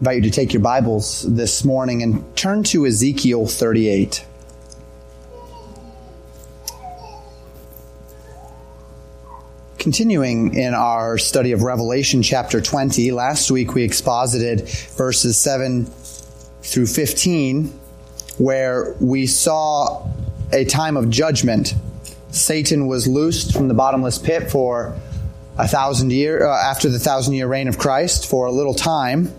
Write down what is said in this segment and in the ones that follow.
invite you to take your Bibles this morning and turn to Ezekiel 38. Continuing in our study of Revelation chapter 20, last week we exposited verses 7 through 15, where we saw a time of judgment. Satan was loosed from the bottomless pit for a thousand year uh, after the thousand year reign of Christ for a little time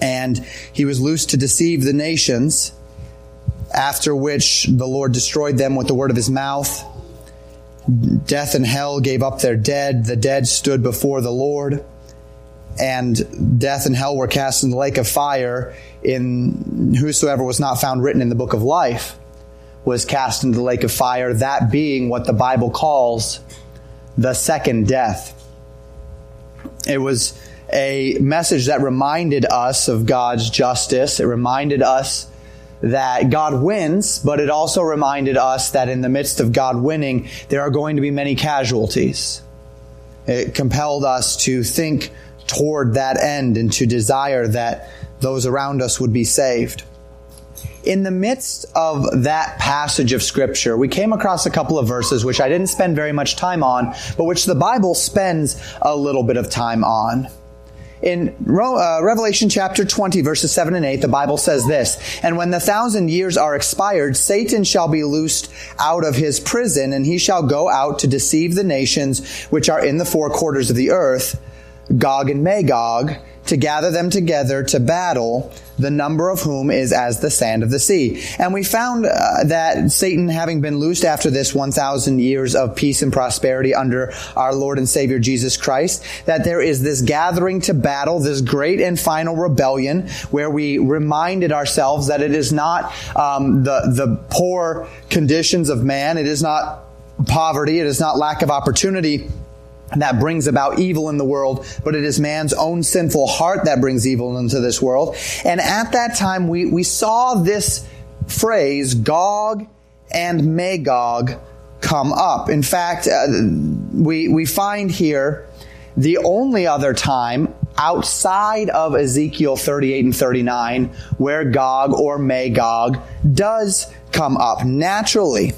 and he was loosed to deceive the nations, after which the Lord destroyed them with the word of his mouth. Death and hell gave up their dead. The dead stood before the Lord, and death and hell were cast in the lake of fire. In whosoever was not found written in the book of life was cast into the lake of fire, that being what the Bible calls the second death. It was a message that reminded us of God's justice. It reminded us that God wins, but it also reminded us that in the midst of God winning, there are going to be many casualties. It compelled us to think toward that end and to desire that those around us would be saved. In the midst of that passage of scripture, we came across a couple of verses which I didn't spend very much time on, but which the Bible spends a little bit of time on. In uh, Revelation chapter 20 verses 7 and 8, the Bible says this, And when the thousand years are expired, Satan shall be loosed out of his prison, and he shall go out to deceive the nations which are in the four quarters of the earth, Gog and Magog, to gather them together to battle, the number of whom is as the sand of the sea. And we found uh, that Satan, having been loosed after this 1,000 years of peace and prosperity under our Lord and Savior Jesus Christ, that there is this gathering to battle, this great and final rebellion, where we reminded ourselves that it is not um, the the poor conditions of man, it is not poverty, it is not lack of opportunity that brings about evil in the world, but it is man's own sinful heart that brings evil into this world. And at that time, we, we saw this phrase, Gog and Magog, come up. In fact, uh, we, we find here the only other time outside of Ezekiel 38 and 39 where Gog or Magog does come up naturally.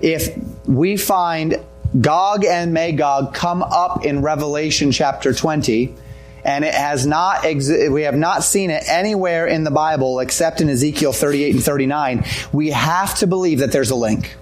If we find Gog and Magog come up in Revelation chapter 20, and it has not we have not seen it anywhere in the Bible except in Ezekiel 38 and 39. We have to believe that there's a link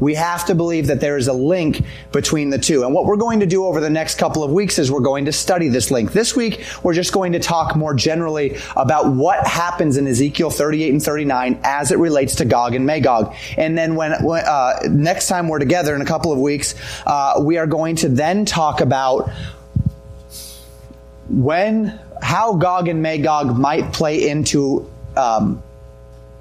we have to believe that there is a link between the two. And what we're going to do over the next couple of weeks is we're going to study this link. This week, we're just going to talk more generally about what happens in Ezekiel 38 and 39 as it relates to Gog and Magog. And then when, uh, next time we're together in a couple of weeks, uh, we are going to then talk about when, how Gog and Magog might play into um,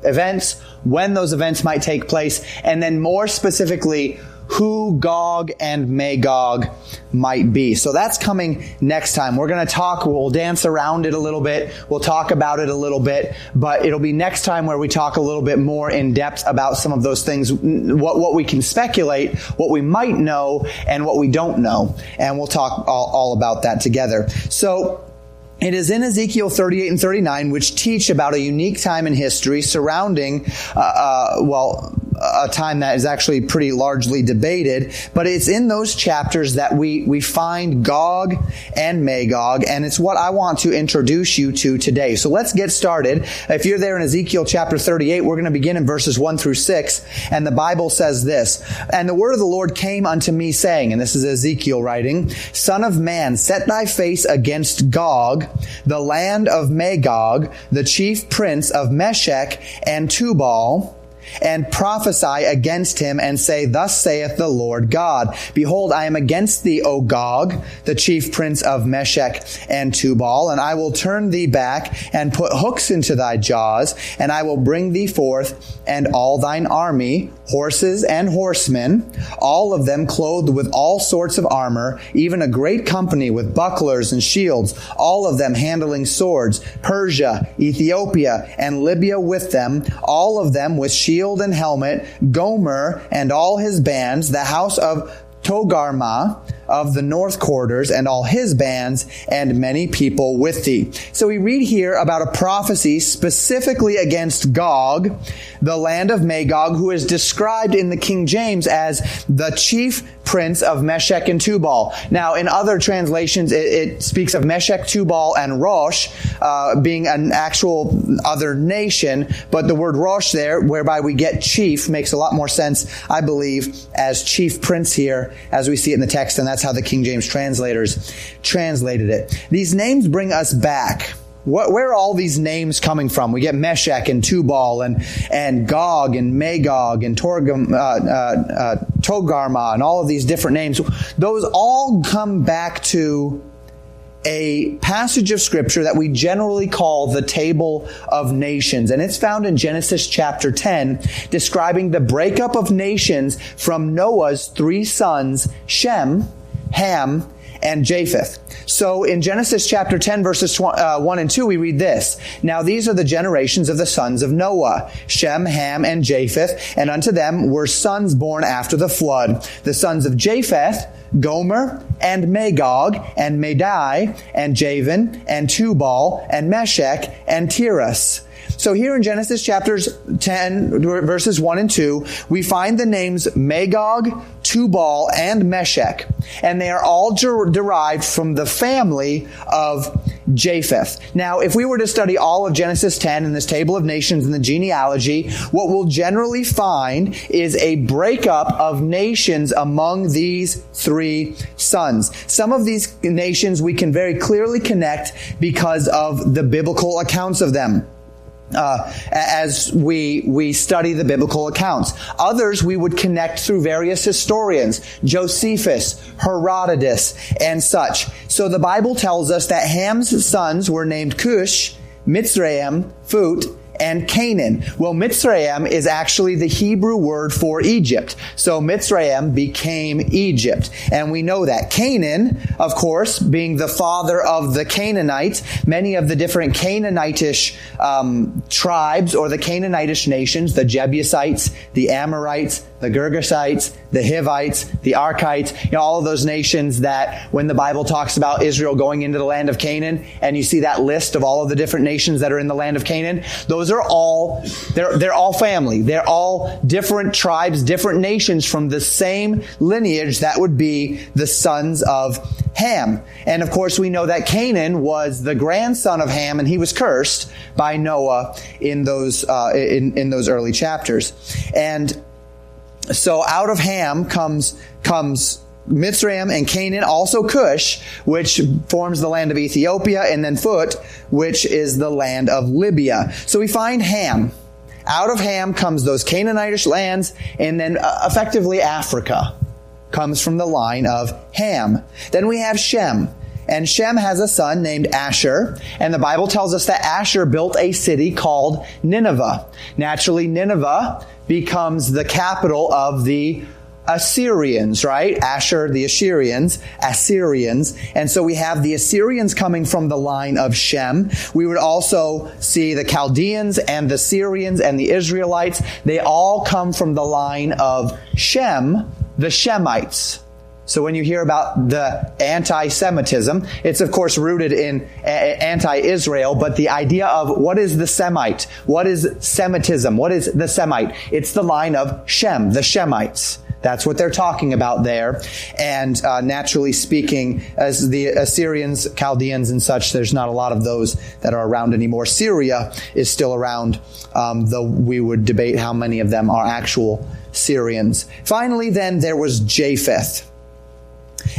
events, when those events might take place, and then more specifically, who Gog and Magog might be. So that's coming next time. We're going to talk, we'll dance around it a little bit. We'll talk about it a little bit, but it'll be next time where we talk a little bit more in depth about some of those things, what, what we can speculate, what we might know, and what we don't know. And we'll talk all, all about that together. So, it is in Ezekiel 38 and 39, which teach about a unique time in history surrounding, uh, uh, well, a time that is actually pretty largely debated, but it's in those chapters that we, we find Gog and Magog, and it's what I want to introduce you to today. So let's get started. If you're there in Ezekiel chapter 38, we're going to begin in verses 1 through 6, and the Bible says this, And the word of the Lord came unto me saying, and this is Ezekiel writing, Son of man, set thy face against Gog, the land of Magog, the chief prince of Meshech and Tubal, and prophesy against him and say, Thus saith the Lord God, Behold, I am against thee, O Gog, the chief prince of Meshech and Tubal, and I will turn thee back and put hooks into thy jaws, and I will bring thee forth and all thine army, horses and horsemen, all of them clothed with all sorts of armor, even a great company with bucklers and shields, all of them handling swords, Persia, Ethiopia, and Libya with them, all of them with shield and helmet, Gomer and all his bands, the house of Togarmah, of the north quarters and all his bands and many people with thee. So we read here about a prophecy specifically against Gog, the land of Magog, who is described in the King James as the chief prince of Meshech and Tubal. Now, in other translations, it, it speaks of Meshech, Tubal, and Rosh uh, being an actual other nation, but the word Rosh there, whereby we get chief, makes a lot more sense, I believe, as chief prince here, as we see it in the text, and that's how the King James translators translated it. These names bring us back what, where are all these names coming from? We get Meshech and Tubal and, and Gog and Magog and Torgam, uh, uh, uh, Togarma and all of these different names. Those all come back to a passage of scripture that we generally call the table of nations. And it's found in Genesis chapter 10, describing the breakup of nations from Noah's three sons, Shem, Ham, and Japheth. So in Genesis chapter 10 verses uh, 1 and 2, we read this. Now these are the generations of the sons of Noah, Shem, Ham, and Japheth, and unto them were sons born after the flood. The sons of Japheth, Gomer, and Magog, and Madai, and Javan, and Tubal, and Meshech, and Tiras. So here in Genesis chapters 10, verses 1 and 2, we find the names Magog, Tubal, and Meshech. And they are all der- derived from the family of Japheth. Now, if we were to study all of Genesis 10 in this table of nations and the genealogy, what we'll generally find is a breakup of nations among these three sons. Some of these nations we can very clearly connect because of the biblical accounts of them uh, as we we study the biblical accounts. Others we would connect through various historians, Josephus, Herodotus, and such. So the Bible tells us that Ham's sons were named Cush, Mitzrayim, Phut, and Canaan. Well, Mitzrayim is actually the Hebrew word for Egypt. So Mitzrayim became Egypt. And we know that. Canaan, of course, being the father of the Canaanites, many of the different Canaanitish um, tribes or the Canaanitish nations, the Jebusites, the Amorites, the Girgashites, the Hivites, the Arkites, you know, all of those nations that when the Bible talks about Israel going into the land of Canaan, and you see that list of all of the different nations that are in the land of Canaan, those are all, they're, they're all family. They're all different tribes, different nations from the same lineage that would be the sons of Ham. And of course, we know that Canaan was the grandson of Ham, and he was cursed by Noah in those, uh, in, in those early chapters. And so out of Ham comes, comes Mitzrayim and Canaan, also Cush, which forms the land of Ethiopia, and then Phut, which is the land of Libya. So we find Ham. Out of Ham comes those Canaanitish lands, and then uh, effectively Africa comes from the line of Ham. Then we have Shem. And Shem has a son named Asshur, and the Bible tells us that Asshur built a city called Nineveh. Naturally, Nineveh becomes the capital of the Assyrians, right? Asshur, the Assyrians, Assyrians. And so we have the Assyrians coming from the line of Shem. We would also see the Chaldeans and the Syrians and the Israelites. They all come from the line of Shem, the Shemites. So when you hear about the anti-Semitism, it's of course rooted in anti-Israel, but the idea of what is the Semite? What is Semitism? What is the Semite? It's the line of Shem, the Shemites. That's what they're talking about there. And uh, naturally speaking, as the Assyrians, Chaldeans, and such, there's not a lot of those that are around anymore. Syria is still around, um, though we would debate how many of them are actual Syrians. Finally, then, there was Japheth.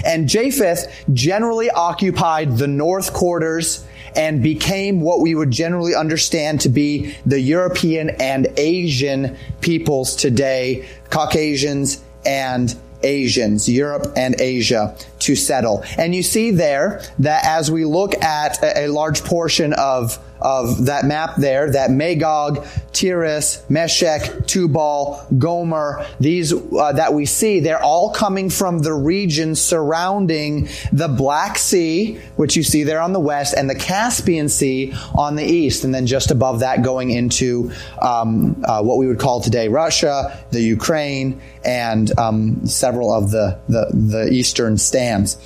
And Japheth generally occupied the north quarters and became what we would generally understand to be the European and Asian peoples today, Caucasians and Asians, Europe and Asia, to settle. And you see there that as we look at a, large portion of of that map there that Magog, Tiras, Meshech, Tubal, Gomer, these uh, that we see, they're all coming from the region surrounding the Black Sea, which you see there on the west, and the Caspian Sea on the east. And then just above that, going into um, uh, what we would call today Russia, the Ukraine, and um, several of the, the, the eastern stands.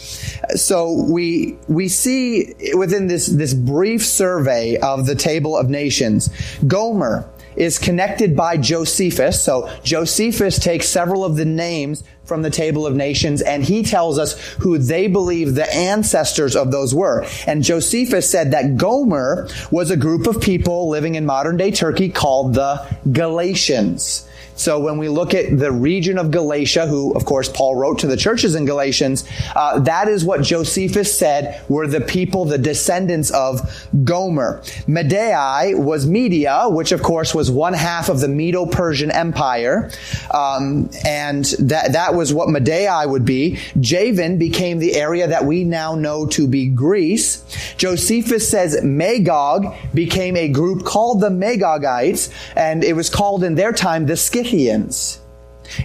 So we we see within this this brief survey of the table of nations, Gomer is connected by Josephus. So Josephus takes several of the names from the table of nations and he tells us who they believe the ancestors of those were. And Josephus said that Gomer was a group of people living in modern day Turkey called the Galatians. So when we look at the region of Galatia, who of course Paul wrote to the churches in Galatians, uh, that is what Josephus said were the people, the descendants of Gomer. Media was Media, which of course was one half of the Medo-Persian Empire, um, and that that was what Media would be. Javan became the area that we now know to be Greece. Josephus says Magog became a group called the Magogites, and it was called in their time the Scythians Scythians.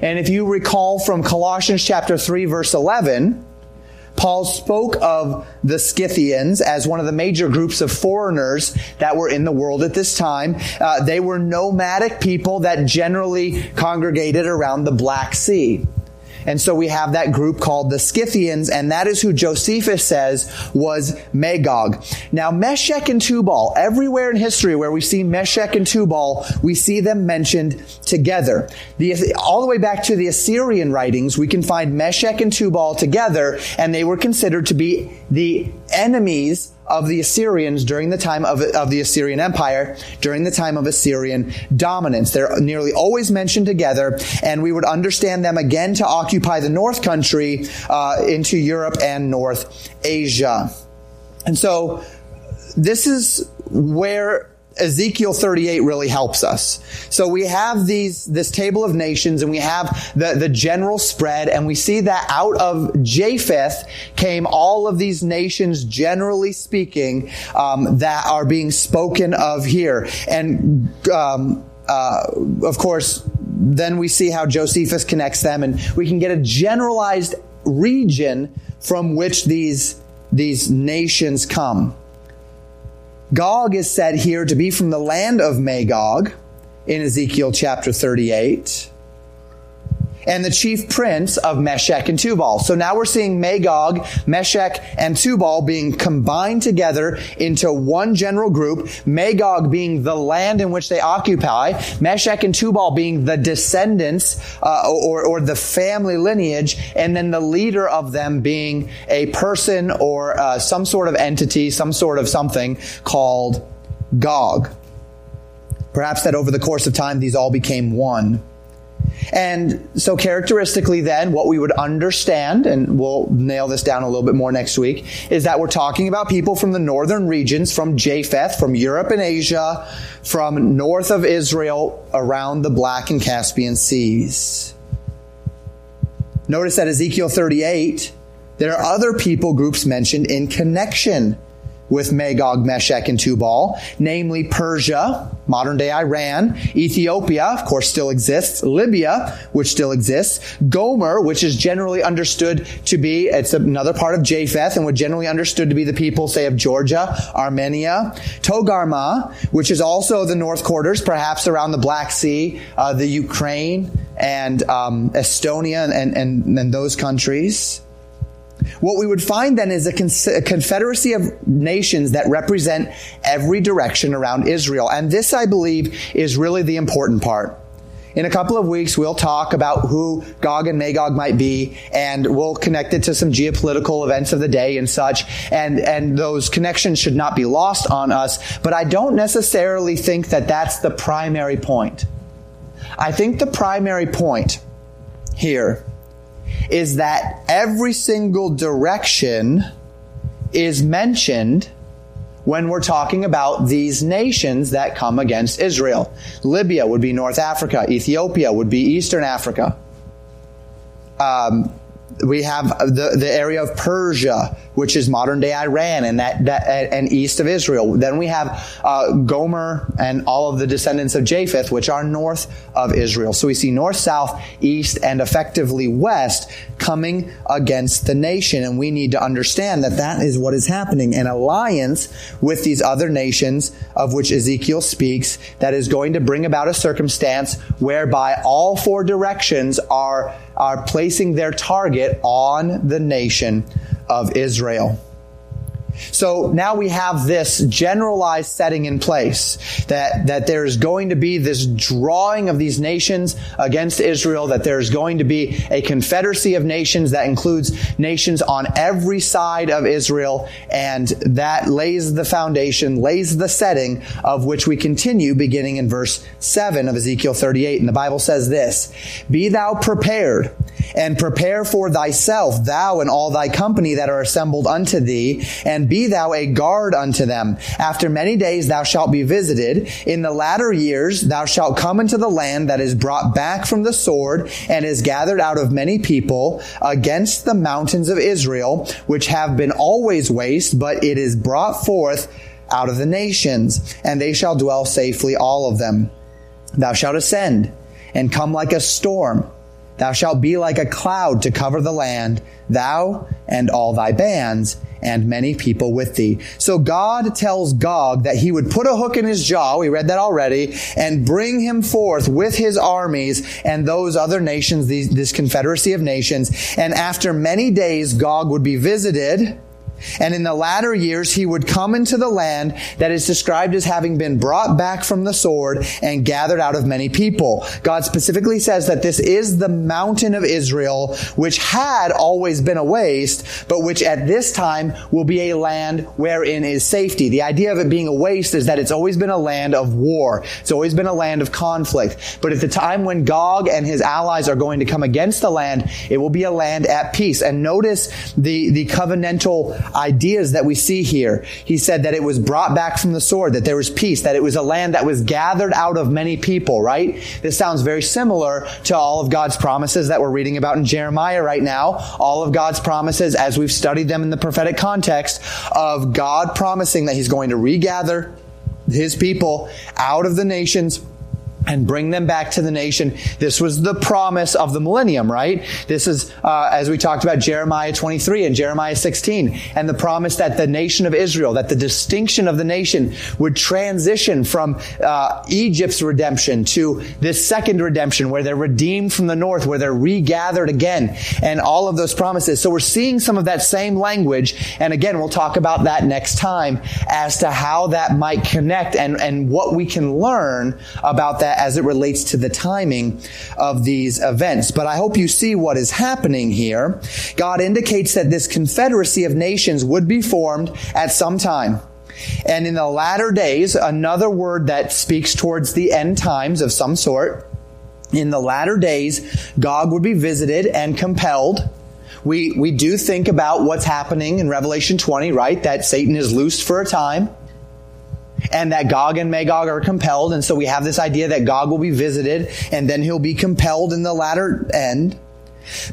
And if you recall from Colossians chapter 3 verse 11, Paul spoke of the Scythians as one of the major groups of foreigners that were in the world at this time. Uh, they were nomadic people that generally congregated around the Black Sea. And so we have that group called the Scythians, and that is who Josephus says was Magog. Now, Meshech and Tubal, everywhere in history where we see Meshech and Tubal, we see them mentioned together. The, all the way back to the Assyrian writings, we can find Meshech and Tubal together, and they were considered to be the enemies of the Assyrians during the time of, of the Assyrian Empire, during the time of Assyrian dominance. They're nearly always mentioned together, and we would understand them again to occupy the North Country uh, into Europe and North Asia. And so, this is where Ezekiel 38 really helps us. So we have these, this table of nations and we have the, the general spread and we see that out of Japheth came all of these nations, generally speaking, um, that are being spoken of here. And, um, uh, of course, then we see how Josephus connects them and we can get a generalized region from which these, these nations come. Gog is said here to be from the land of Magog in Ezekiel chapter 38 and the chief prince of Meshech and Tubal. So now we're seeing Magog, Meshech, and Tubal being combined together into one general group. Magog being the land in which they occupy, Meshech and Tubal being the descendants uh, or, or the family lineage, and then the leader of them being a person or uh, some sort of entity, some sort of something called Gog. Perhaps that over the course of time, these all became one. And so characteristically then, what we would understand, and we'll nail this down a little bit more next week, is that we're talking about people from the northern regions, from Japheth, from Europe and Asia, from north of Israel, around the Black and Caspian seas. Notice that Ezekiel 38, there are other people groups mentioned in connection with Magog, Meshech, and Tubal, namely Persia, modern day Iran, Ethiopia, of course, still exists, Libya, which still exists, Gomer, which is generally understood to be, it's another part of Japheth and would generally understood to be the people, say, of Georgia, Armenia, Togarma, which is also the North Quarters, perhaps around the Black Sea, uh, the Ukraine, and um, Estonia and, and, and those countries. What we would find then is a, a, confederacy of nations that represent every direction around Israel. And this, I believe, is really the important part. In a couple of weeks, we'll talk about who Gog and Magog might be, and we'll connect it to some geopolitical events of the day and such. And, and those connections should not be lost on us. But I don't necessarily think that that's the primary point. I think the primary point here is that every single direction is mentioned when we're talking about these nations that come against Israel. Libya would be North Africa. Ethiopia would be Eastern Africa. Um, we have the, the area of Persia, which is modern day Iran and that, that and east of Israel. Then we have uh, Gomer and all of the descendants of Japheth, which are north of Israel. So we see north, south, east, and effectively west coming against the nation. And we need to understand that that is what is happening. An alliance with these other nations of which Ezekiel speaks that is going to bring about a circumstance whereby all four directions are, are placing their target on the nation of Israel. So now we have this generalized setting in place that, that there's going to be this drawing of these nations against Israel, that there's going to be a confederacy of nations that includes nations on every side of Israel, and that lays the foundation, lays the setting of which we continue beginning in verse 7 of Ezekiel 38. And the Bible says this, Be thou prepared and prepare for thyself, thou and all thy company that are assembled unto thee, and be thou a guard unto them. After many days thou shalt be visited. In the latter years thou shalt come into the land that is brought back from the sword and is gathered out of many people against the mountains of Israel, which have been always waste, but it is brought forth out of the nations, and they shall dwell safely, all of them. Thou shalt ascend and come like a storm Thou shalt be like a cloud to cover the land, thou and all thy bands, and many people with thee. So God tells Gog that he would put a hook in his jaw, we read that already, and bring him forth with his armies and those other nations, these, this confederacy of nations. And after many days, Gog would be visited and in the latter years, he would come into the land that is described as having been brought back from the sword and gathered out of many people. God specifically says that this is the mountain of Israel, which had always been a waste, but which at this time will be a land wherein is safety. The idea of it being a waste is that it's always been a land of war. It's always been a land of conflict. But at the time when Gog and his allies are going to come against the land, it will be a land at peace. And notice the, the covenantal ideas that we see here. He said that it was brought back from the sword, that there was peace, that it was a land that was gathered out of many people, right? This sounds very similar to all of God's promises that we're reading about in Jeremiah right now. All of God's promises as we've studied them in the prophetic context of God promising that he's going to regather his people out of the nations and bring them back to the nation. This was the promise of the millennium, right? This is, uh, as we talked about Jeremiah 23 and Jeremiah 16, and the promise that the nation of Israel, that the distinction of the nation would transition from uh, Egypt's redemption to this second redemption, where they're redeemed from the north, where they're regathered again, and all of those promises. So we're seeing some of that same language, and again, we'll talk about that next time as to how that might connect and, and what we can learn about that as it relates to the timing of these events. But I hope you see what is happening here. God indicates that this confederacy of nations would be formed at some time. And in the latter days, another word that speaks towards the end times of some sort, in the latter days, Gog would be visited and compelled we, we do think about what's happening in Revelation 20, right? That Satan is loosed for a time and that Gog and Magog are compelled. And so we have this idea that Gog will be visited and then he'll be compelled in the latter end.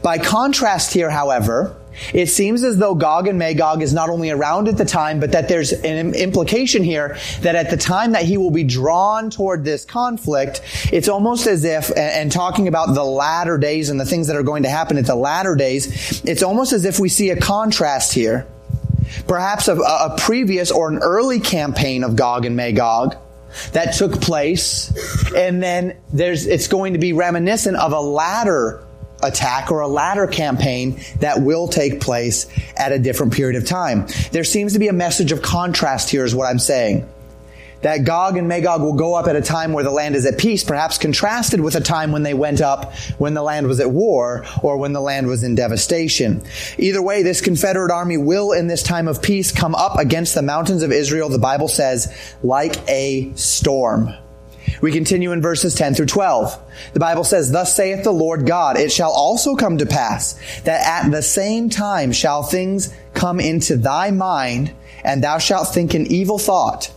By contrast here, however, it seems as though Gog and Magog is not only around at the time, but that there's an implication here that at the time that he will be drawn toward this conflict, it's almost as if, and talking about the latter days and the things that are going to happen at the latter days, it's almost as if we see a contrast here perhaps a, a previous or an early campaign of Gog and Magog that took place, and then there's it's going to be reminiscent of a latter attack or a latter campaign that will take place at a different period of time. There seems to be a message of contrast here, is what I'm saying that Gog and Magog will go up at a time where the land is at peace, perhaps contrasted with a time when they went up when the land was at war or when the land was in devastation. Either way, this Confederate army will in this time of peace come up against the mountains of Israel, the Bible says, like a storm. We continue in verses 10 through 12. The Bible says, Thus saith the Lord God, it shall also come to pass that at the same time shall things come into thy mind, and thou shalt think an evil thought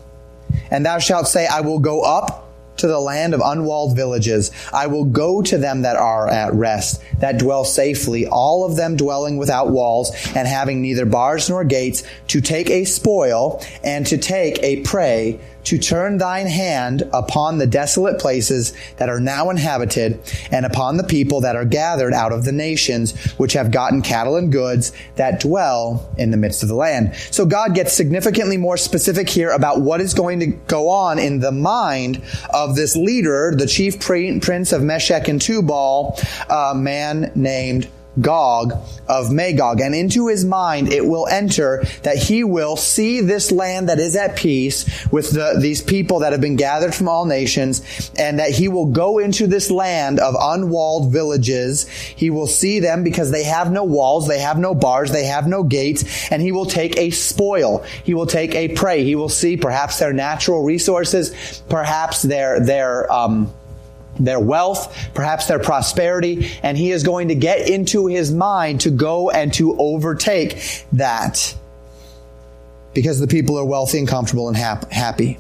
and thou shalt say, I will go up to the land of unwalled villages. I will go to them that are at rest, that dwell safely, all of them dwelling without walls and having neither bars nor gates, to take a spoil and to take a prey to turn thine hand upon the desolate places that are now inhabited, and upon the people that are gathered out of the nations, which have gotten cattle and goods that dwell in the midst of the land. So God gets significantly more specific here about what is going to go on in the mind of this leader, the chief prince of Meshech and Tubal, a man named Gog of Magog. And into his mind it will enter that he will see this land that is at peace with the, these people that have been gathered from all nations, and that he will go into this land of unwalled villages. He will see them because they have no walls, they have no bars, they have no gates, and he will take a spoil. He will take a prey. He will see perhaps their natural resources, perhaps their, their, um, their wealth, perhaps their prosperity, and he is going to get into his mind to go and to overtake that because the people are wealthy and comfortable and hap- happy.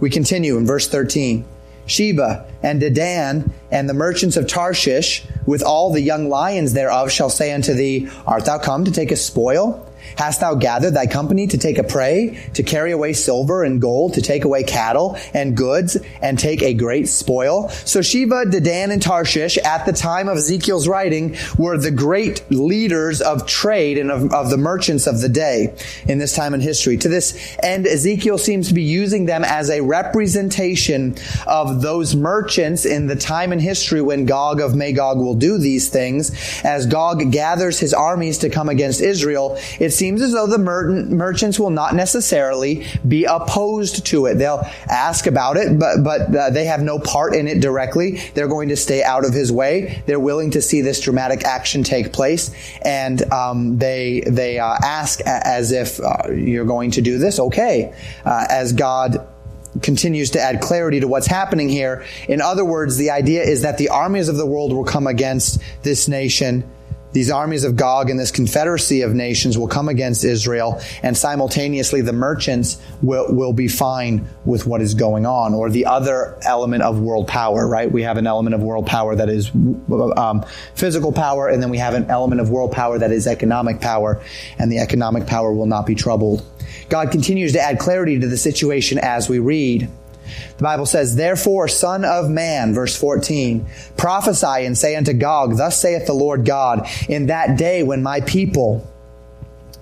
We continue in verse 13. Sheba and Dedan and the merchants of Tarshish with all the young lions thereof shall say unto thee, Art thou come to take a spoil? Hast thou gathered thy company to take a prey, to carry away silver and gold, to take away cattle and goods, and take a great spoil? So Sheba, Dedan, and Tarshish at the time of Ezekiel's writing were the great leaders of trade and of, of the merchants of the day in this time in history. To this end, Ezekiel seems to be using them as a representation of those merchants in the time in history when Gog of Magog will do these things. As Gog gathers his armies to come against Israel, it's seems as though the mer- merchants will not necessarily be opposed to it. They'll ask about it, but, but uh, they have no part in it directly. They're going to stay out of his way. They're willing to see this dramatic action take place. And um, they, they uh, ask as if uh, you're going to do this, okay. Uh, as God continues to add clarity to what's happening here. In other words, the idea is that the armies of the world will come against this nation these armies of Gog and this confederacy of nations will come against Israel, and simultaneously the merchants will, will be fine with what is going on. Or the other element of world power, right? We have an element of world power that is um, physical power, and then we have an element of world power that is economic power, and the economic power will not be troubled. God continues to add clarity to the situation as we read. The Bible says, Therefore, son of man, verse 14, prophesy and say unto Gog, Thus saith the Lord God, in that day when my people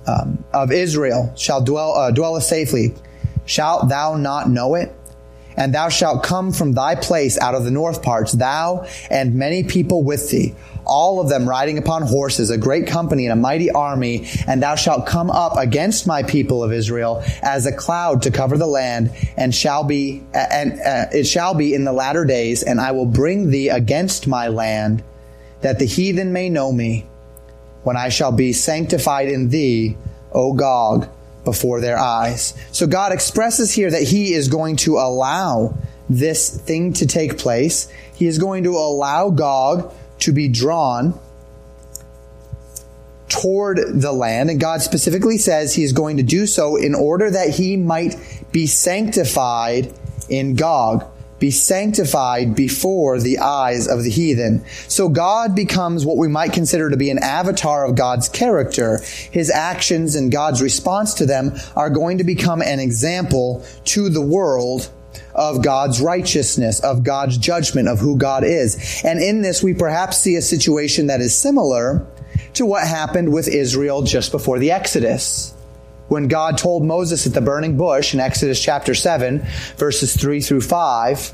um, of Israel shall dwell, uh, dwell safely, shalt thou not know it? And thou shalt come from thy place out of the north parts, thou and many people with thee all of them riding upon horses, a great company and a mighty army, and thou shalt come up against my people of Israel as a cloud to cover the land, and shall be, and uh, it shall be in the latter days, and I will bring thee against my land, that the heathen may know me, when I shall be sanctified in thee, O Gog, before their eyes. So God expresses here that He is going to allow this thing to take place. He is going to allow Gog to be drawn toward the land. And God specifically says he is going to do so in order that he might be sanctified in Gog, be sanctified before the eyes of the heathen. So Gog becomes what we might consider to be an avatar of God's character. His actions and God's response to them are going to become an example to the world of God's righteousness, of God's judgment, of who God is. And in this, we perhaps see a situation that is similar to what happened with Israel just before the Exodus. When God told Moses at the burning bush in Exodus chapter 7, verses 3 through 5,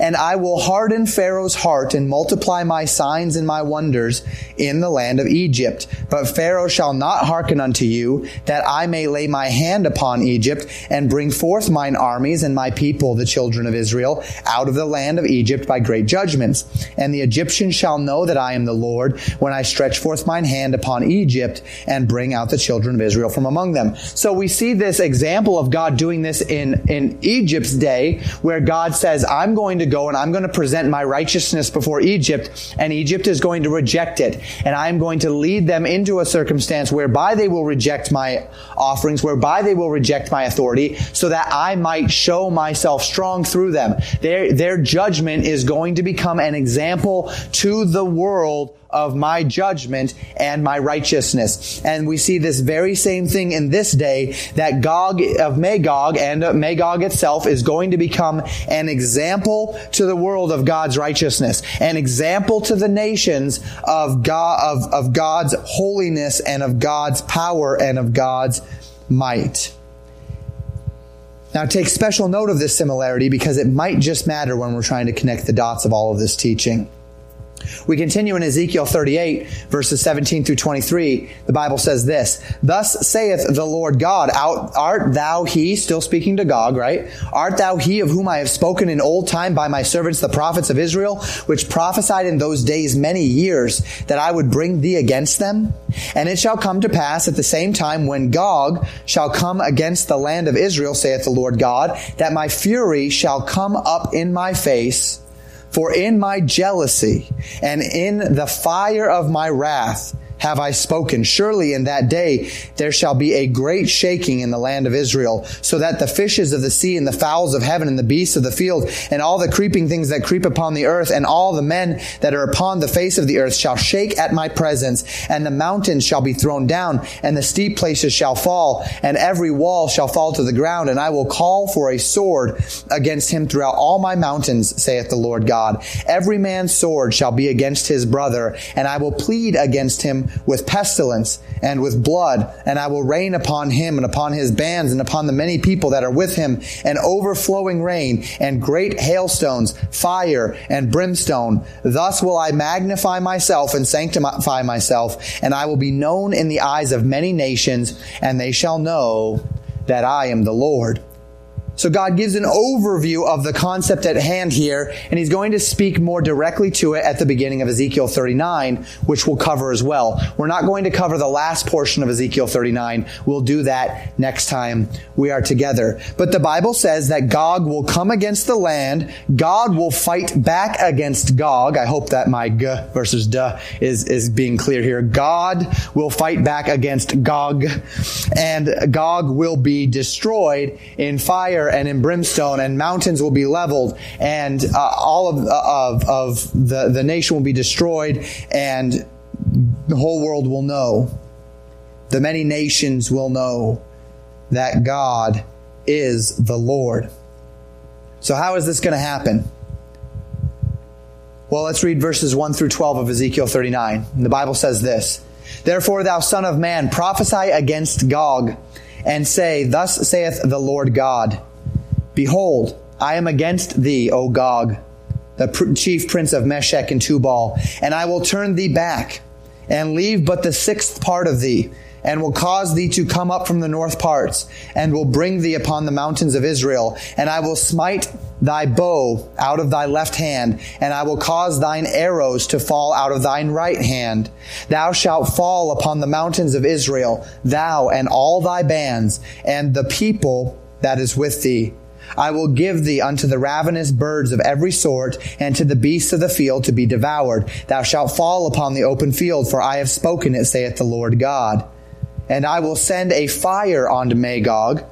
and I will harden Pharaoh's heart and multiply my signs and my wonders in the land of Egypt. But Pharaoh shall not hearken unto you, that I may lay my hand upon Egypt and bring forth mine armies and my people, the children of Israel, out of the land of Egypt by great judgments. And the Egyptians shall know that I am the Lord when I stretch forth mine hand upon Egypt and bring out the children of Israel from among them. So we see this example of God doing this in, in Egypt's day, where God says, I'm going going to go and I'm going to present my righteousness before Egypt, and Egypt is going to reject it. And I'm going to lead them into a circumstance whereby they will reject my offerings, whereby they will reject my authority, so that I might show myself strong through them. Their, their judgment is going to become an example to the world of my judgment and my righteousness. And we see this very same thing in this day that Gog of Magog and Magog itself is going to become an example to the world of God's righteousness, an example to the nations of God, of, of God's holiness and of God's power and of God's might. Now, take special note of this similarity because it might just matter when we're trying to connect the dots of all of this teaching. We continue in Ezekiel 38, verses 17 through 23. The Bible says this, Thus saith the Lord God, Art thou he, still speaking to Gog, right? Art thou he of whom I have spoken in old time by my servants the prophets of Israel, which prophesied in those days many years that I would bring thee against them? And it shall come to pass at the same time when Gog shall come against the land of Israel, saith the Lord God, that my fury shall come up in my face, for in my jealousy and in the fire of my wrath, have I spoken. Surely in that day there shall be a great shaking in the land of Israel, so that the fishes of the sea and the fowls of heaven and the beasts of the field and all the creeping things that creep upon the earth and all the men that are upon the face of the earth shall shake at my presence, and the mountains shall be thrown down, and the steep places shall fall, and every wall shall fall to the ground, and I will call for a sword against him throughout all my mountains, saith the Lord God. Every man's sword shall be against his brother, and I will plead against him with pestilence and with blood, and I will rain upon him and upon his bands and upon the many people that are with him an overflowing rain and great hailstones, fire and brimstone. Thus will I magnify myself and sanctify myself, and I will be known in the eyes of many nations, and they shall know that I am the Lord. So God gives an overview of the concept at hand here, and he's going to speak more directly to it at the beginning of Ezekiel 39, which we'll cover as well. We're not going to cover the last portion of Ezekiel 39. We'll do that next time we are together. But the Bible says that Gog will come against the land. God will fight back against Gog. I hope that my G versus D is, is being clear here. God will fight back against Gog, and Gog will be destroyed in fire fire and in brimstone, and mountains will be leveled, and uh, all of, of, of the, the nation will be destroyed, and the whole world will know. The many nations will know that God is the Lord. So, how is this going to happen? Well, let's read verses 1 through 12 of Ezekiel 39. The Bible says this Therefore, thou son of man, prophesy against Gog, and say, Thus saith the Lord God. Behold, I am against thee, O Gog, the pr- chief prince of Meshech and Tubal, and I will turn thee back, and leave but the sixth part of thee, and will cause thee to come up from the north parts, and will bring thee upon the mountains of Israel, and I will smite thy bow out of thy left hand, and I will cause thine arrows to fall out of thine right hand. Thou shalt fall upon the mountains of Israel, thou and all thy bands, and the people that is with thee I will give thee unto the ravenous birds of every sort, and to the beasts of the field to be devoured. Thou shalt fall upon the open field, for I have spoken it, saith the Lord God. And I will send a fire unto Magog,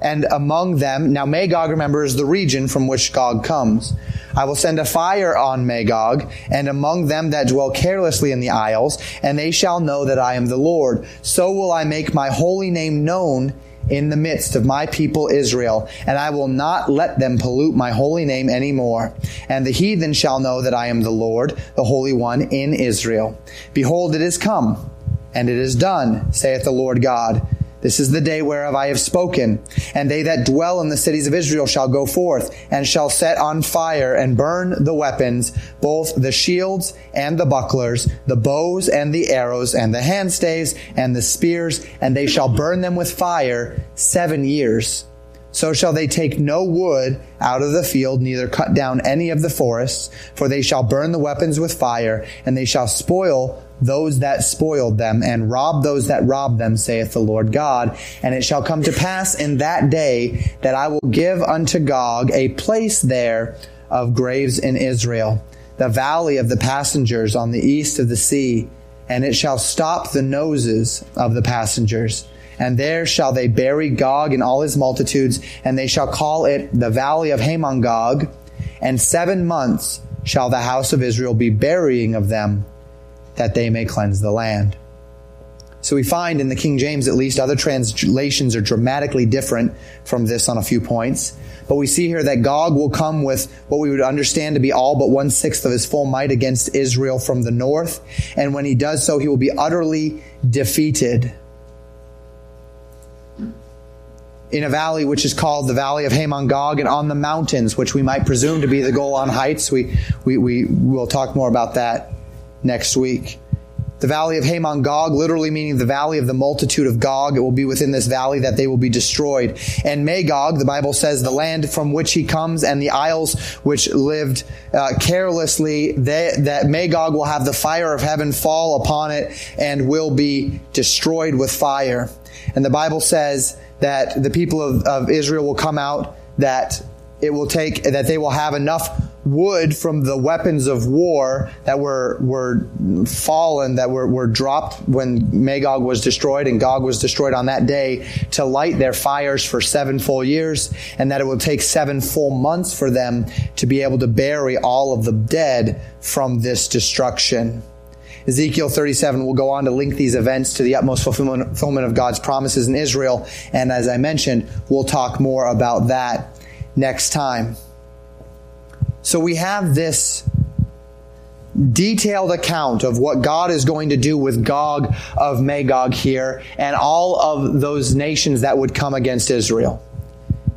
and among them, now Magog, remember, is the region from which Gog comes. I will send a fire on Magog, and among them that dwell carelessly in the isles, and they shall know that I am the Lord. So will I make my holy name known in the midst of my people Israel, and I will not let them pollute my holy name any more. And the heathen shall know that I am the Lord, the Holy One in Israel. Behold, it is come, and it is done, saith the Lord God. This is the day whereof I have spoken. And they that dwell in the cities of Israel shall go forth, and shall set on fire and burn the weapons, both the shields and the bucklers, the bows and the arrows, and the handstaves and the spears, and they shall burn them with fire seven years. So shall they take no wood out of the field, neither cut down any of the forests, for they shall burn the weapons with fire, and they shall spoil those that spoiled them and rob those that robbed them, saith the Lord God. And it shall come to pass in that day that I will give unto Gog a place there of graves in Israel, the valley of the passengers on the east of the sea, and it shall stop the noses of the passengers. And there shall they bury Gog and all his multitudes, and they shall call it the valley of Hamon-Gog. And seven months shall the house of Israel be burying of them, that they may cleanse the land. So we find in the King James, at least, other translations are dramatically different from this on a few points. But we see here that Gog will come with what we would understand to be all but one sixth of his full might against Israel from the north. And when he does so, he will be utterly defeated in a valley which is called the Valley of Hamon-Gog and on the mountains, which we might presume to be the Golan Heights. We, we, we will talk more about that next week. The valley of Hamon-Gog, literally meaning the valley of the multitude of Gog. It will be within this valley that they will be destroyed. And Magog, the Bible says, the land from which he comes and the isles which lived uh, carelessly, they, that Magog will have the fire of heaven fall upon it and will be destroyed with fire. And the Bible says that the people of, of Israel will come out, that it will take, that they will have enough wood from the weapons of war that were were fallen, that were, were dropped when Magog was destroyed and Gog was destroyed on that day to light their fires for seven full years, and that it will take seven full months for them to be able to bury all of the dead from this destruction. Ezekiel 37 will go on to link these events to the utmost fulfillment of God's promises in Israel. And as I mentioned, we'll talk more about that next time. So we have this detailed account of what God is going to do with Gog of Magog here and all of those nations that would come against Israel.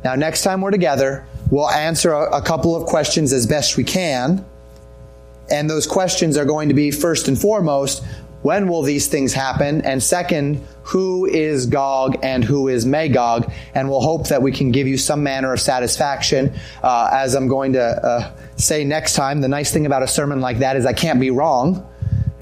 Now, next time we're together, we'll answer a, couple of questions as best we can. And those questions are going to be first and foremost, when will these things happen? And second, who is Gog and who is Magog? And we'll hope that we can give you some manner of satisfaction. Uh, as I'm going to uh, say next time, the nice thing about a sermon like that is I can't be wrong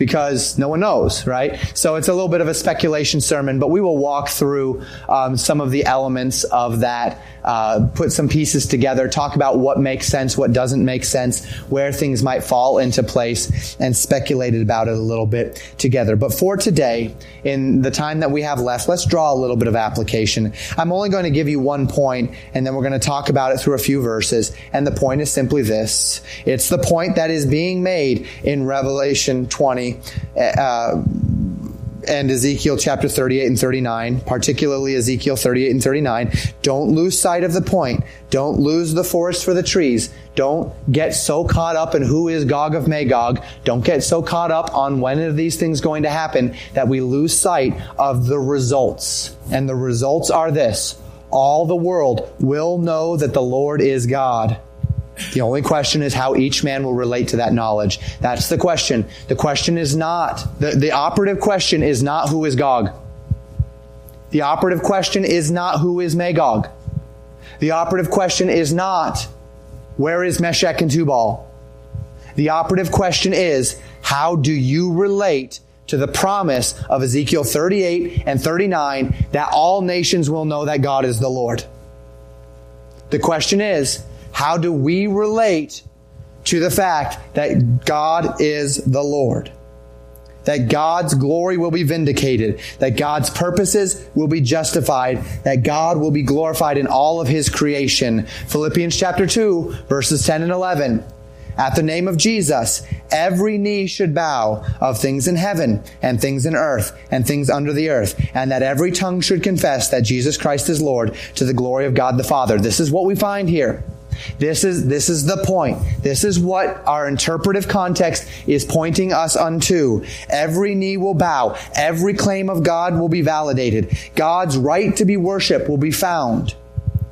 because no one knows, right? So it's a little bit of a speculation sermon, but we will walk through um, some of the elements of that, uh, put some pieces together, talk about what makes sense, what doesn't make sense, where things might fall into place, and speculated about it a little bit together. But for today, in the time that we have left, let's draw a little bit of application. I'm only going to give you one point, and then we're going to talk about it through a few verses. And the point is simply this. It's the point that is being made in Revelation 20 uh, and Ezekiel chapter 38 and 39, particularly Ezekiel 38 and 39. Don't lose sight of the point. Don't lose the forest for the trees. Don't get so caught up in who is Gog of Magog. Don't get so caught up on when are these things going to happen that we lose sight of the results. And the results are this. All the world will know that the Lord is God. The only question is how each man will relate to that knowledge. That's the question. The question is not, the, the operative question is not who is Gog. The operative question is not who is Magog. The operative question is not where is Meshech and Tubal. The operative question is how do you relate to the promise of Ezekiel 38 and 39 that all nations will know that God is the Lord? The question is, how do we relate to the fact that God is the Lord? That God's glory will be vindicated, that God's purposes will be justified, that God will be glorified in all of His creation. Philippians chapter 2, verses 10 and 11. At the name of Jesus, every knee should bow of things in heaven and things in earth and things under the earth, and that every tongue should confess that Jesus Christ is Lord to the glory of God the Father. This is what we find here. This is, this is the point. This is what our interpretive context is pointing us unto. Every knee will bow. Every claim of God will be validated. God's right to be worshiped will be found.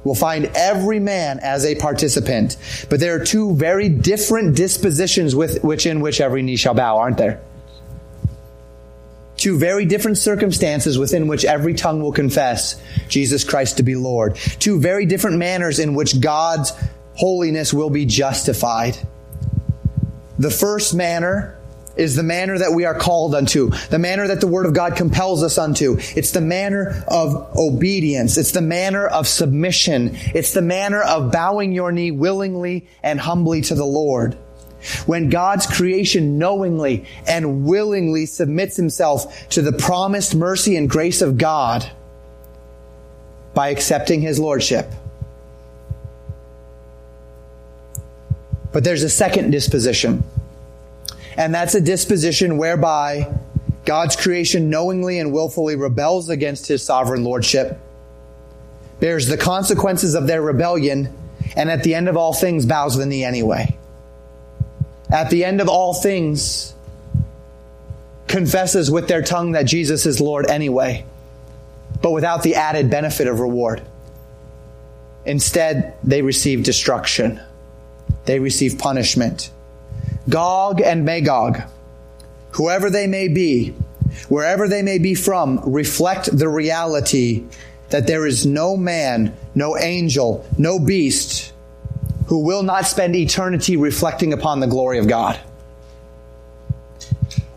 We'll find every man as a participant. But there are two very different dispositions with which in which every knee shall bow, aren't there? Two very different circumstances within which every tongue will confess Jesus Christ to be Lord. Two very different manners in which God's holiness will be justified. The first manner is the manner that we are called unto, the manner that the Word of God compels us unto. It's the manner of obedience. It's the manner of submission. It's the manner of bowing your knee willingly and humbly to the Lord. When God's creation knowingly and willingly submits himself to the promised mercy and grace of God by accepting his lordship. But there's a second disposition. And that's a disposition whereby God's creation knowingly and willfully rebels against his sovereign lordship, bears the consequences of their rebellion, and at the end of all things bows the knee anyway. At the end of all things, confesses with their tongue that Jesus is Lord anyway, but without the added benefit of reward. Instead, they receive destruction they receive punishment. Gog and Magog, whoever they may be, wherever they may be from, reflect the reality that there is no man, no angel, no beast who will not spend eternity reflecting upon the glory of God.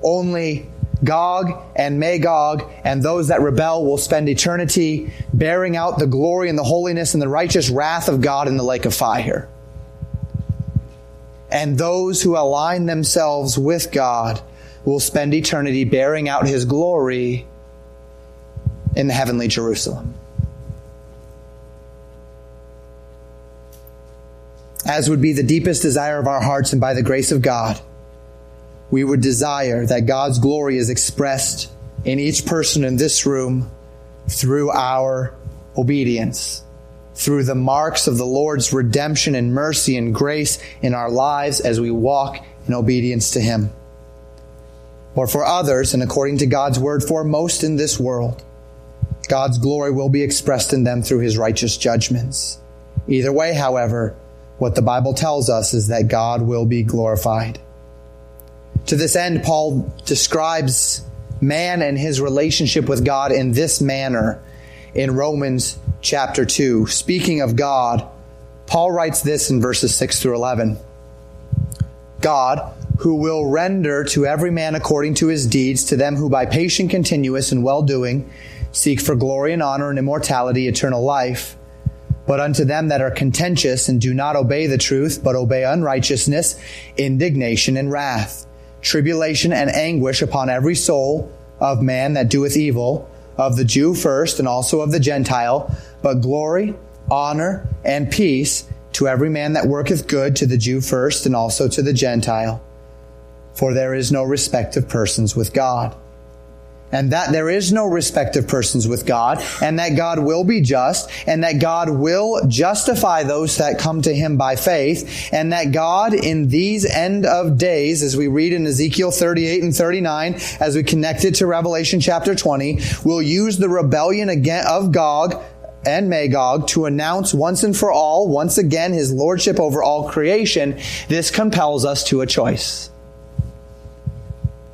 Only Gog and Magog and those that rebel will spend eternity bearing out the glory and the holiness and the righteous wrath of God in the lake of fire and those who align themselves with God will spend eternity bearing out his glory in the heavenly Jerusalem. As would be the deepest desire of our hearts, and by the grace of God, we would desire that God's glory is expressed in each person in this room through our obedience through the marks of the Lord's redemption and mercy and grace in our lives as we walk in obedience to Him. Or for others, and according to God's word, for most in this world, God's glory will be expressed in them through His righteous judgments. Either way, however, what the Bible tells us is that God will be glorified. To this end, Paul describes man and his relationship with God in this manner in Romans chapter 2. Speaking of God, Paul writes this in verses 6 through 11 God, who will render to every man according to his deeds, to them who by patient continuous and well doing seek for glory and honor and immortality, eternal life. But unto them that are contentious and do not obey the truth, but obey unrighteousness, indignation and wrath, tribulation and anguish upon every soul of man that doeth evil, of the Jew first and also of the Gentile, but glory, honor, and peace to every man that worketh good, to the Jew first and also to the Gentile. For there is no respect of persons with God and that there is no respect of persons with God, and that God will be just, and that God will justify those that come to Him by faith, and that God in these end of days, as we read in Ezekiel 38 and 39, as we connect it to Revelation chapter 20, will use the rebellion again of Gog and Magog to announce once and for all, once again, His lordship over all creation. This compels us to a choice.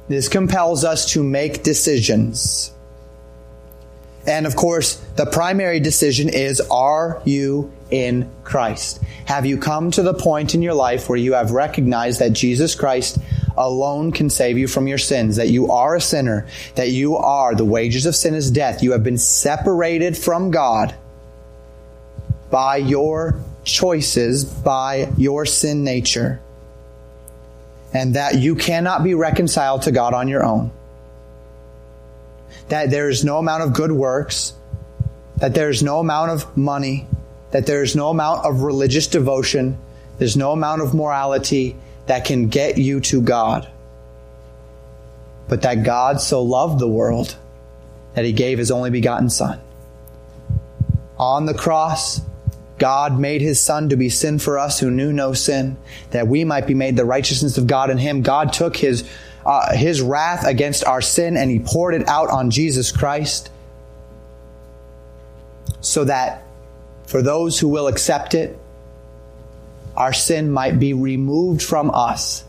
This compels us to make decisions. And of course, the primary decision is, are you in Christ? Have you come to the point in your life where you have recognized that Jesus Christ alone can save you from your sins, that you are a sinner, that you are, the wages of sin is death. You have been separated from God by your choices, by your sin nature and that you cannot be reconciled to God on your own. That there is no amount of good works, that there is no amount of money, that there is no amount of religious devotion, there's no amount of morality that can get you to God. But that God so loved the world that he gave his only begotten Son. On the cross, God made his son to be sin for us who knew no sin, that we might be made the righteousness of God in him. God took his, uh, his wrath against our sin and he poured it out on Jesus Christ so that for those who will accept it, our sin might be removed from us,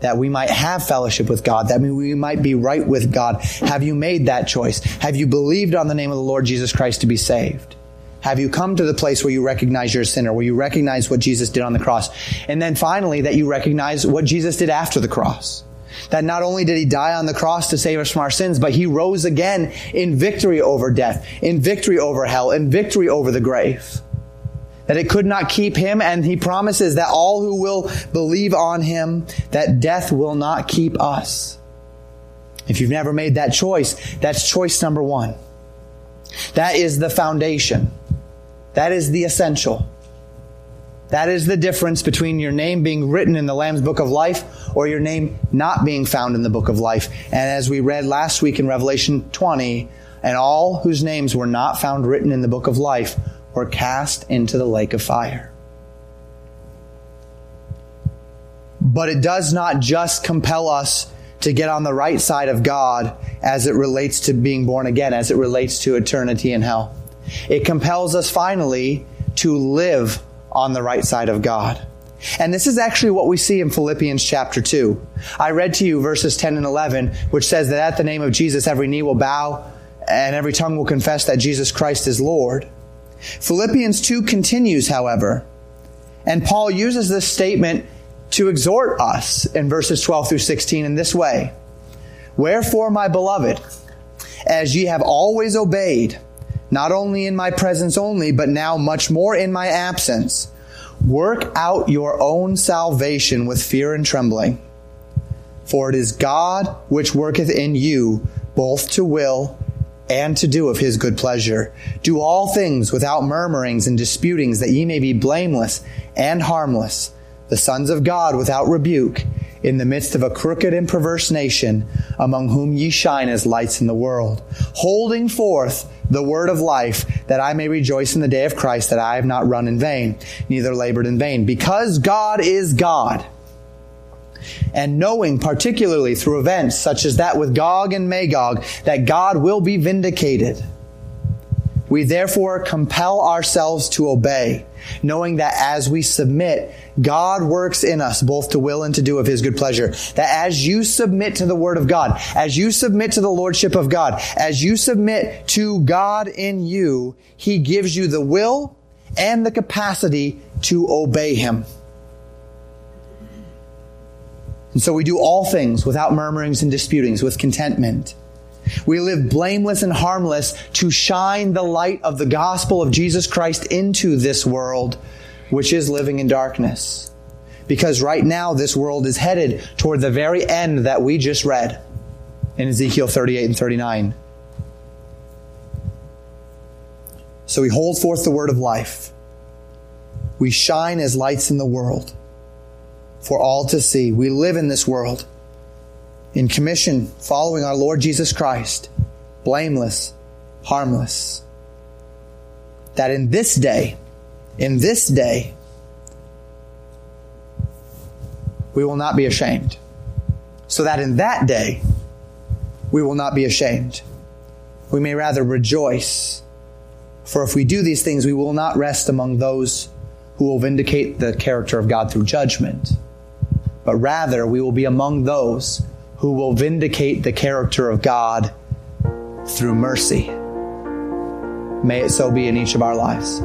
that we might have fellowship with God, that we might be right with God. Have you made that choice? Have you believed on the name of the Lord Jesus Christ to be saved? Have you come to the place where you recognize you're a sinner, where you recognize what Jesus did on the cross? And then finally, that you recognize what Jesus did after the cross. That not only did he die on the cross to save us from our sins, but he rose again in victory over death, in victory over hell, in victory over the grave. That it could not keep him, and he promises that all who will believe on him, that death will not keep us. If you've never made that choice, that's choice number one. That is the foundation. That is the essential. That is the difference between your name being written in the Lamb's Book of Life or your name not being found in the Book of Life. And as we read last week in Revelation 20, and all whose names were not found written in the Book of Life were cast into the lake of fire. But it does not just compel us to get on the right side of God as it relates to being born again, as it relates to eternity in hell. It compels us finally to live on the right side of God. And this is actually what we see in Philippians chapter 2. I read to you verses 10 and 11, which says that at the name of Jesus, every knee will bow and every tongue will confess that Jesus Christ is Lord. Philippians 2 continues, however, and Paul uses this statement to exhort us in verses 12 through 16 in this way Wherefore, my beloved, as ye have always obeyed, not only in my presence only, but now much more in my absence, work out your own salvation with fear and trembling. For it is God which worketh in you both to will and to do of his good pleasure. Do all things without murmurings and disputings, that ye may be blameless and harmless the sons of God without rebuke, in the midst of a crooked and perverse nation, among whom ye shine as lights in the world, holding forth the word of life, that I may rejoice in the day of Christ, that I have not run in vain, neither labored in vain. Because God is God, and knowing particularly through events such as that with Gog and Magog, that God will be vindicated we therefore compel ourselves to obey, knowing that as we submit, God works in us both to will and to do of his good pleasure. That as you submit to the word of God, as you submit to the lordship of God, as you submit to God in you, he gives you the will and the capacity to obey him. And so we do all things without murmurings and disputings, with contentment. We live blameless and harmless to shine the light of the gospel of Jesus Christ into this world, which is living in darkness. Because right now, this world is headed toward the very end that we just read in Ezekiel 38 and 39. So we hold forth the word of life. We shine as lights in the world for all to see. We live in this world in commission following our Lord Jesus Christ, blameless, harmless. That in this day, in this day, we will not be ashamed. So that in that day, we will not be ashamed. We may rather rejoice. For if we do these things, we will not rest among those who will vindicate the character of God through judgment, but rather we will be among those who will vindicate the character of God through mercy. May it so be in each of our lives.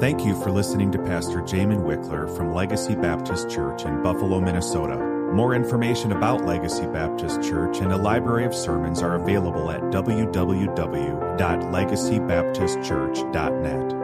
Thank you for listening to Pastor Jamin Wickler from Legacy Baptist Church in Buffalo, Minnesota. More information about Legacy Baptist Church and a library of sermons are available at www.legacybaptistchurch.net.